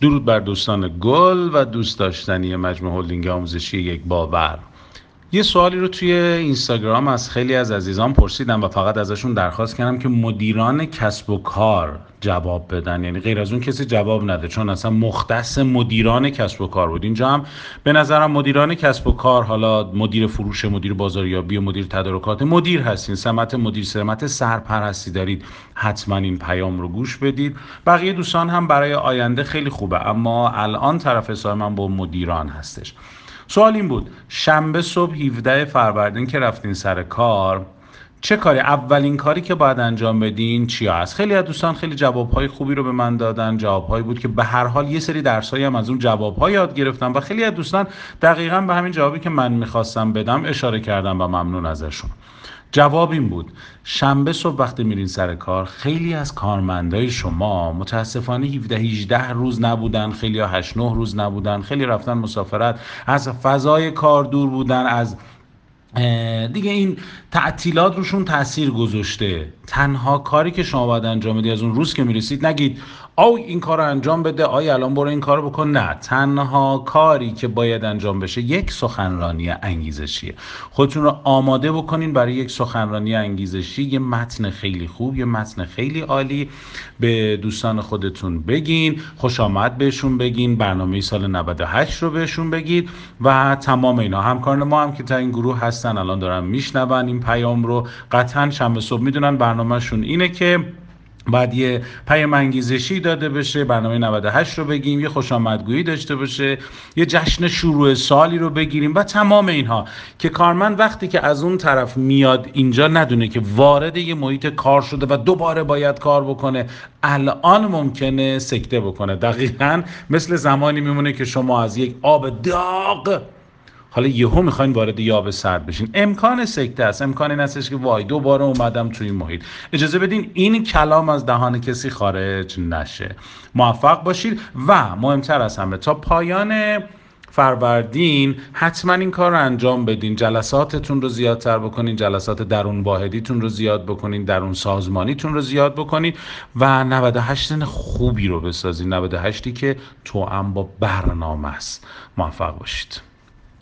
درود بر دوستان گل و دوست داشتنی مجموع هلدینگ آموزشی یک باور. یه سوالی رو توی اینستاگرام از خیلی از عزیزان پرسیدم و فقط ازشون درخواست کردم که مدیران کسب و کار جواب بدن. یعنی غیر از اون کسی جواب نده چون اصلا مختص مدیران کسب و کار بود. اینجا هم به نظرم مدیران کسب و کار حالا مدیر فروش مدیر بازاریابی مدیر تدارکات مدیر هستین. سمت مدیر سمت سرپرستی دارید حتما این پیام رو گوش بدید. بقیه دوستان هم برای آینده خیلی خوبه اما الان طرف حساب من با مدیران هستش. سوال این بود. شنبه صبح 17 فروردین که رفتین سر کار چه کاری؟ اولین کاری که باید انجام بدین چی هست خیلی از دوستان خیلی جوابهای خوبی رو به من دادن. جوابهایی بود که به هر حال یه سری درسایی هم از اون جوابها یاد گرفتم و خیلی از دوستان دقیقا به همین جوابی که من می‌خواستم بدم اشاره کردم و ممنون ازشون. جواب این بود. شنبه صبح وقتی میرین سر کار خیلی از کارمندای شما متاسفانه 17 18 روز نبودن خیلی ها 8 9 روز نبودن خیلی رفتن مسافرت از فضای کار دور بودن از دیگه این تعطیلات روشون تاثیر گذاشته. تنها کاری که شما باید انجام بدید از اون روز که می‌رسید نگید آی این کار رو انجام بده آی الان برو این کار بکن. نه تنها کاری که باید انجام بشه یک سخنرانی انگیزشیه. خودتون رو آماده بکنین برای یک سخنرانی انگیزشی. یه متن خیلی خوب یه متن خیلی عالی به دوستان خودتون بگین. خوش آمد بهشون بگین. برنامه سال 98 رو بهشون بگید و تمام اینا. همکاران ما هم که تا این گروه هستن الان دارن میشنون این پیام رو. قطعا شنبه صبح می‌دونن برنامهشون اینه که بعد یه پیام انگیزشی داده بشه برنامه 98 رو بگیم یه خوش آمدگویی داشته باشه یه جشن شروع سالی رو بگیریم و تمام اینها. که کارمند وقتی که از اون طرف میاد اینجا ندونه که وارد یه محیط کار شده و دوباره باید کار بکنه. الان ممکنه سکته بکنه. دقیقا مثل زمانی میمونه که شما از یک آب داغ حالا یهو می‌خواین وارد یاب سرد بشین. امکان سکته است. امکان این هستش که وای دوباره اومدم توی محیط. اجازه بدین این کلام از دهان کسی خارج نشه. موفق باشید و مهمتر از همه تا پایان فروردین حتما این کار رو انجام بدین. جلساتتون رو زیادتر بکنین جلسات درون واحدیتون رو زیاد بکنین درون سازمانیتون رو زیاد بکنین و 98 خوبی رو بسازین. 98 که تو هم با برنامه است. موفق باشید.